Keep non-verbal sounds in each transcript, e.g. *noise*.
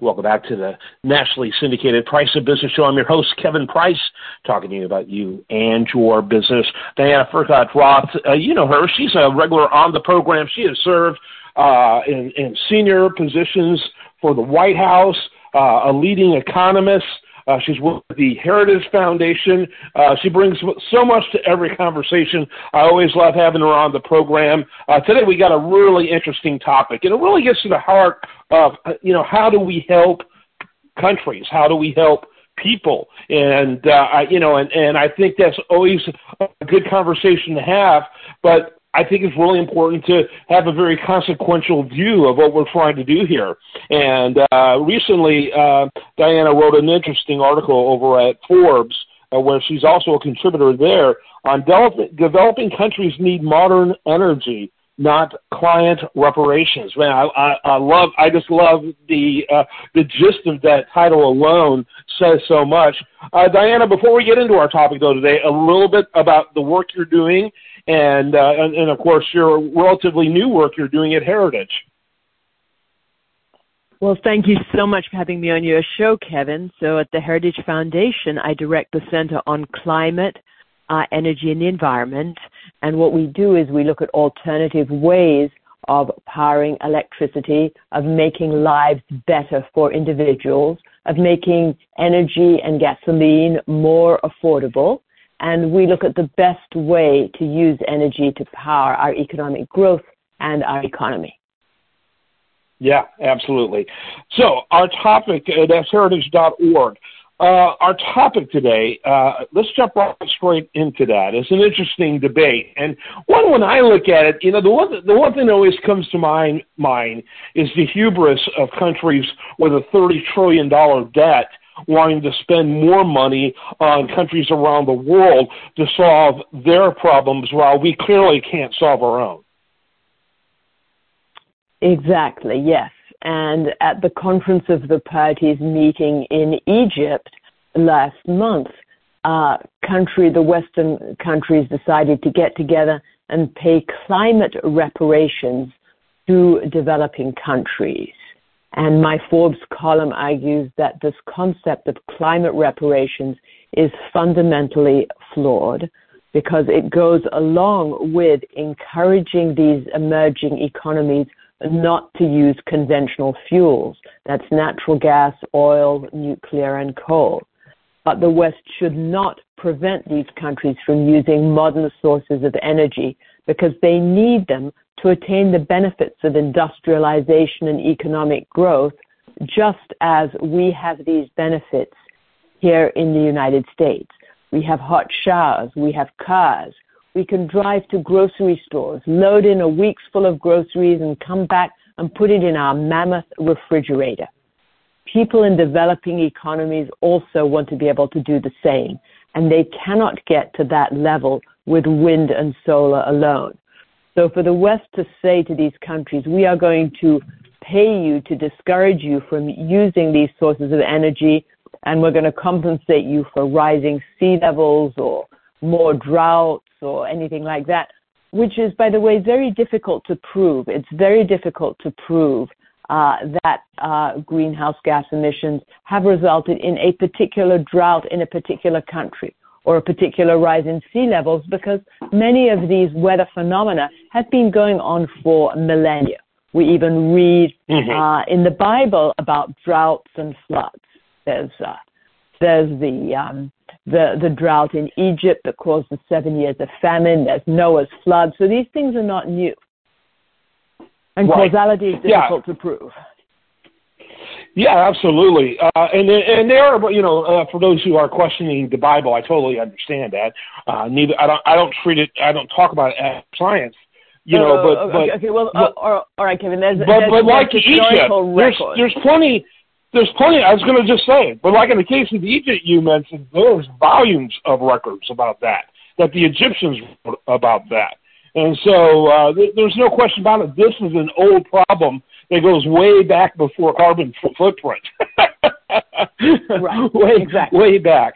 Welcome back to the nationally syndicated Price of Business Show. I'm your host, Kevin Price, talking to you about you and your business. Diana Furchtgott-Roth, uh, you know her. She's a regular on the program. She has served uh, in, in senior positions for the White House, uh, a leading economist, uh, she's with the Heritage Foundation. Uh, she brings so much to every conversation. I always love having her on the program. Uh, today we got a really interesting topic, and it really gets to the heart of uh, you know how do we help countries? How do we help people? And uh, I, you know, and and I think that's always a good conversation to have. But I think it's really important to have a very consequential view of what we're trying to do here. And uh, recently, uh, Diana wrote an interesting article over at Forbes, uh, where she's also a contributor there on de- developing countries need modern energy, not climate reparations. Man, I, I, I love, I just love the uh, the gist of that title alone says so much. Uh, Diana, before we get into our topic though today, a little bit about the work you're doing and, uh, and, and of course your relatively new work you're doing at Heritage. Well, thank you so much for having me on your show, Kevin. So, at the Heritage Foundation, I direct the Center on Climate, uh, Energy, and the Environment. And what we do is we look at alternative ways of powering electricity, of making lives better for individuals, of making energy and gasoline more affordable, and we look at the best way to use energy to power our economic growth and our economy. Yeah, absolutely. So our topic, uh, that's heritage.org. Uh, our topic today, uh, let's jump right straight into that. It's an interesting debate, and one when I look at it, you know, the one the one thing that always comes to my mind is the hubris of countries with a thirty trillion dollar debt wanting to spend more money on countries around the world to solve their problems while we clearly can't solve our own. Exactly, yes. And at the Conference of the Parties meeting in Egypt last month, uh, country, the Western countries decided to get together and pay climate reparations to developing countries. And my Forbes column argues that this concept of climate reparations is fundamentally flawed because it goes along with encouraging these emerging economies not to use conventional fuels. That's natural gas, oil, nuclear, and coal. But the West should not prevent these countries from using modern sources of energy because they need them to attain the benefits of industrialization and economic growth, just as we have these benefits here in the United States. We have hot showers, we have cars, we can drive to grocery stores, load in a week's full of groceries, and come back and put it in our mammoth refrigerator. People in developing economies also want to be able to do the same, and they cannot get to that level with wind and solar alone. So for the West to say to these countries, we are going to pay you to discourage you from using these sources of energy, and we're going to compensate you for rising sea levels or more droughts or anything like that, which is, by the way, very difficult to prove. It's very difficult to prove uh, that uh, greenhouse gas emissions have resulted in a particular drought in a particular country or a particular rise in sea levels because many of these weather phenomena have been going on for millennia. We even read mm-hmm. uh, in the Bible about droughts and floods. There's uh, there's the um, the the drought in Egypt that caused the seven years of famine. There's Noah's flood. So these things are not new, and right. causality is difficult yeah. to prove. Yeah, absolutely. Uh, and and there are you know uh, for those who are questioning the Bible, I totally understand that. Uh, neither I don't I don't treat it I don't talk about it as science. You know, but, oh, okay, but okay, well, but, uh, all right, Kevin. There's, but, there's, but like Egypt, there's, there's plenty there's plenty. I was going to just say, but like in the case of Egypt, you mentioned there's volumes of records about that that the Egyptians wrote about that, and so uh, th- there's no question about it. This is an old problem that goes way back before carbon f- footprint. *laughs* right. way exactly. way back.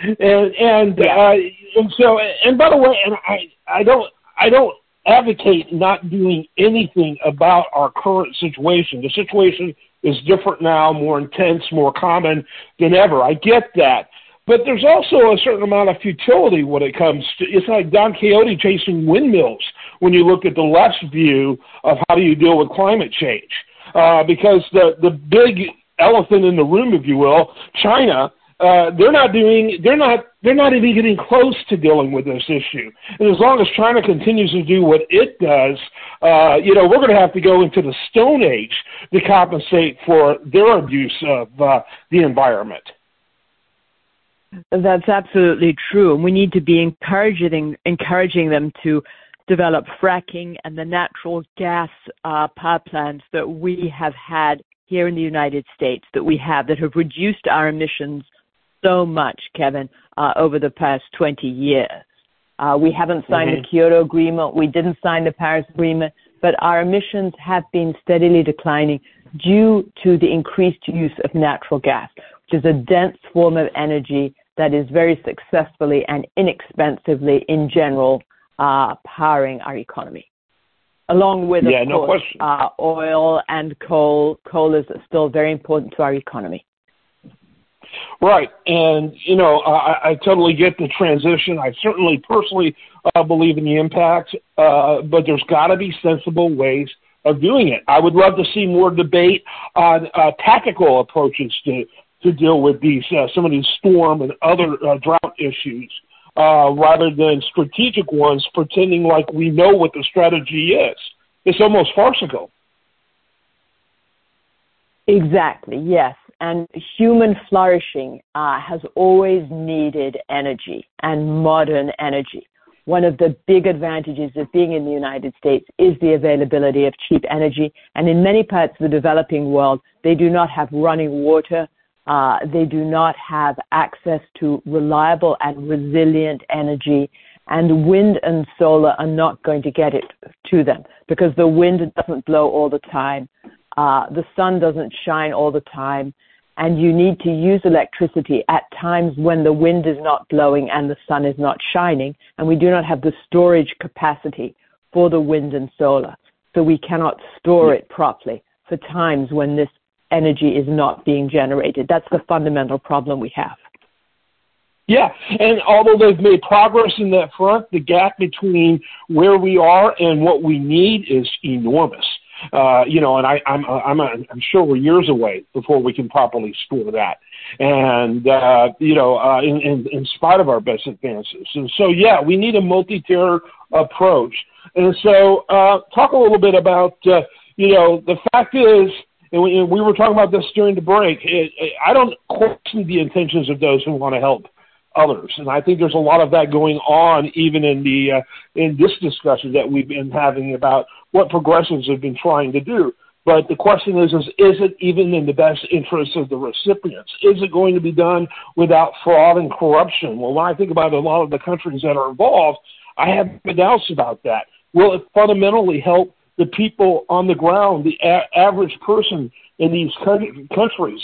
And and yeah. uh, and so and by the way, and I I don't I don't advocate not doing anything about our current situation. The situation is different now, more intense, more common than ever. I get that. But there's also a certain amount of futility when it comes to it's like Don Quixote chasing windmills when you look at the left's view of how do you deal with climate change. Uh, because the, the big elephant in the room, if you will, China, uh, they're not doing they're not they're not even getting close to dealing with this issue. And as long as China continues to do what it does, uh, you know, we're going to have to go into the Stone Age to compensate for their abuse of uh, the environment. That's absolutely true. And we need to be encouraging encouraging them to develop fracking and the natural gas uh, power plants that we have had here in the United States that we have that have reduced our emissions so much, Kevin, uh, over the past 20 years. Uh, we haven't signed mm-hmm. the Kyoto Agreement. We didn't sign the Paris Agreement, but our emissions have been steadily declining due to the increased use of natural gas, which is a dense form of energy that is very successfully and inexpensively, in general, uh, powering our economy. Along with, of yeah, no course, uh, oil and coal. Coal is still very important to our economy. Right, and you know, I, I totally get the transition. I certainly personally uh, believe in the impact, uh, but there's got to be sensible ways of doing it. I would love to see more debate on uh, tactical approaches to to deal with these uh, some of these storm and other uh, drought issues, uh, rather than strategic ones, pretending like we know what the strategy is. It's almost farcical. Exactly. Yes and human flourishing uh, has always needed energy and modern energy. One of the big advantages of being in the United States is the availability of cheap energy. And in many parts of the developing world, they do not have running water. Uh, they do not have access to reliable and resilient energy. And wind and solar are not going to get it to them because the wind doesn't blow all the time. Uh, the sun doesn't shine all the time and you need to use electricity at times when the wind is not blowing and the sun is not shining, and we do not have the storage capacity for the wind and solar. So we cannot store it properly for times when this energy is not being generated. That's the fundamental problem we have. Yeah, and although they've made progress in that front, the gap between where we are and what we need is enormous. Uh, you know, and I, I'm, I'm, I'm sure we're years away before we can properly store that. And, uh, you know, uh, in, in, in spite of our best advances. And so, yeah, we need a multi-tier approach. And so, uh, talk a little bit about, uh, you know, the fact is, and we, and we were talking about this during the break. It, it, I don't question the intentions of those who want to help others. And I think there's a lot of that going on even in the uh, in this discussion that we've been having about what progressives have been trying to do. But the question is, is, is it even in the best interest of the recipients? Is it going to be done without fraud and corruption? Well, when I think about a lot of the countries that are involved, I have doubts about that. Will it fundamentally help the people on the ground, the a- average person in these countries?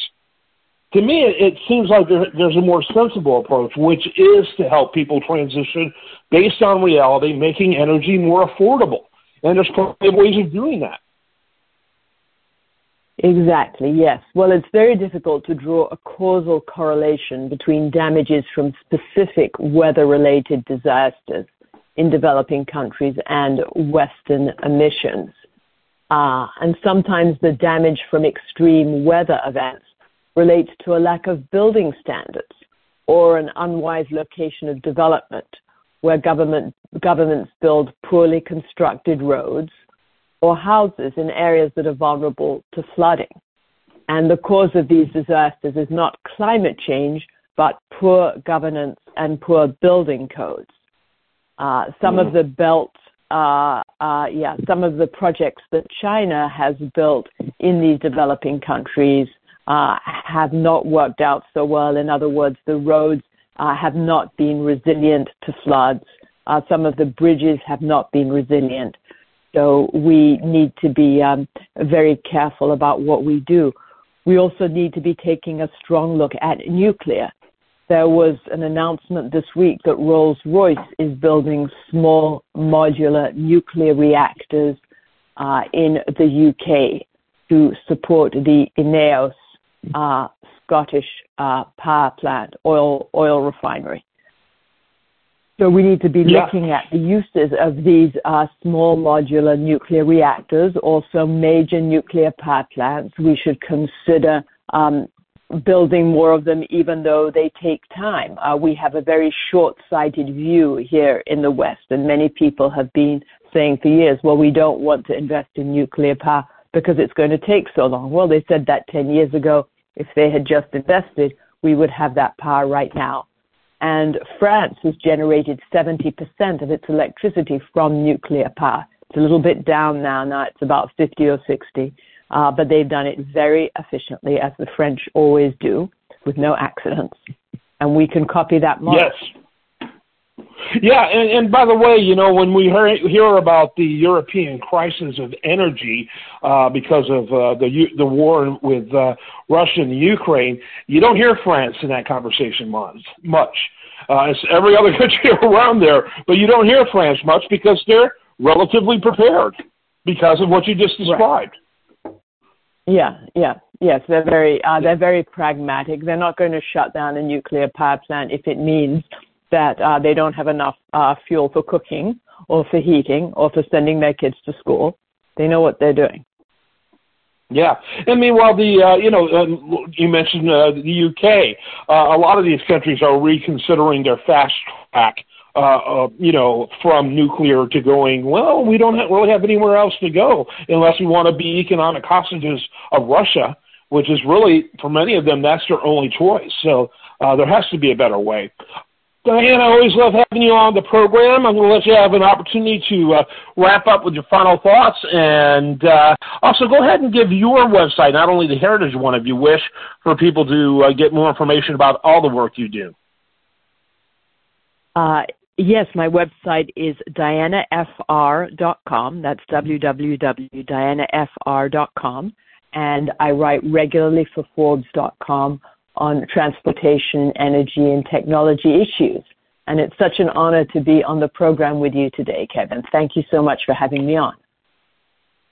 to me, it, seems like there, there's a more sensible approach, which is to help people transition based on reality, making energy more affordable. And there's plenty of ways of doing that. Exactly, yes. Well, it's very difficult to draw a causal correlation between damages from specific weather related disasters in developing countries and Western emissions. Uh, and sometimes the damage from extreme weather events relates to a lack of building standards or an unwise location of development where government, governments build poorly constructed roads or houses in areas that are vulnerable to flooding. And the cause of these disasters is not climate change, but poor governance and poor building codes. Uh, some mm. of the belt, uh, uh, yeah, some of the projects that China has built in these developing countries uh, have not worked out so well. In other words, the roads uh, have not been resilient to floods. Uh, some of the bridges have not been resilient. So we need to be um, very careful about what we do. We also need to be taking a strong look at nuclear. There was an announcement this week that Rolls Royce is building small modular nuclear reactors uh, in the UK to support the INEOS uh, Scottish uh, power plant, oil oil refinery. So we need to be yeah. looking at the uses of these uh, small modular nuclear reactors, also major nuclear power plants. We should consider um, building more of them, even though they take time. Uh, we have a very short-sighted view here in the West, and many people have been saying for years, well, we don't want to invest in nuclear power because it's going to take so long. Well, they said that 10 years ago. If they had just invested, we would have that power right now. And France has generated 70% of its electricity from nuclear power. It's a little bit down now. Now it's about 50 or 60. Uh, but they've done it very efficiently, as the French always do, with no accidents. And we can copy that model. Yes. Yeah, and, and by the way, you know, when we hear, hear about the European crisis of energy uh, because of uh, the the war with uh, Russia and Ukraine, you don't hear France in that conversation much. Much, uh, it's every other *laughs* country around there, but you don't hear France much because they're relatively prepared because of what you just described. Right. Yeah, yeah, yes, they're very uh, they're very pragmatic. They're not going to shut down a nuclear power plant if it means that uh, they don't have enough uh, fuel for cooking or for heating or for sending their kids to school. They know what they're doing. Yeah, and meanwhile, the uh, you know uh, you mentioned uh, the UK. Uh, a lot of these countries are reconsidering their fast track. Uh, uh, you know, from nuclear to going. Well, we don't have, really have anywhere else to go unless we want to be economic hostages of Russia, which is really for many of them that's their only choice. So uh, there has to be a better way. Diane, I always love having you on the program. I'm going to let you have an opportunity to uh, wrap up with your final thoughts. And uh, also, go ahead and give your website, not only the Heritage one if you wish, for people to uh, get more information about all the work you do. Yes, my website is dianafr.com. That's www.dianafr.com. And I write regularly for Forbes.com on transportation, energy, and technology issues. And it's such an honor to be on the program with you today, Kevin. Thank you so much for having me on.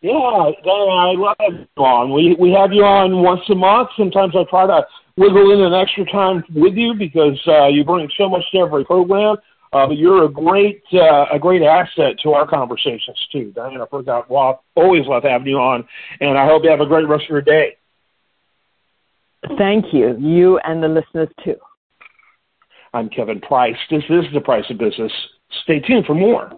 Yeah, I love having you on. We we have you on once a month. Sometimes I try to wiggle in an extra time with you because uh, you bring so much to every program. Uh, but you're a great uh, a great asset to our conversations too, Diana. Furchtgott. Well, always love having you on, and I hope you have a great rest of your day. Thank you. You and the listeners too. I'm Kevin Price. This is The Price of Business. Stay tuned for more.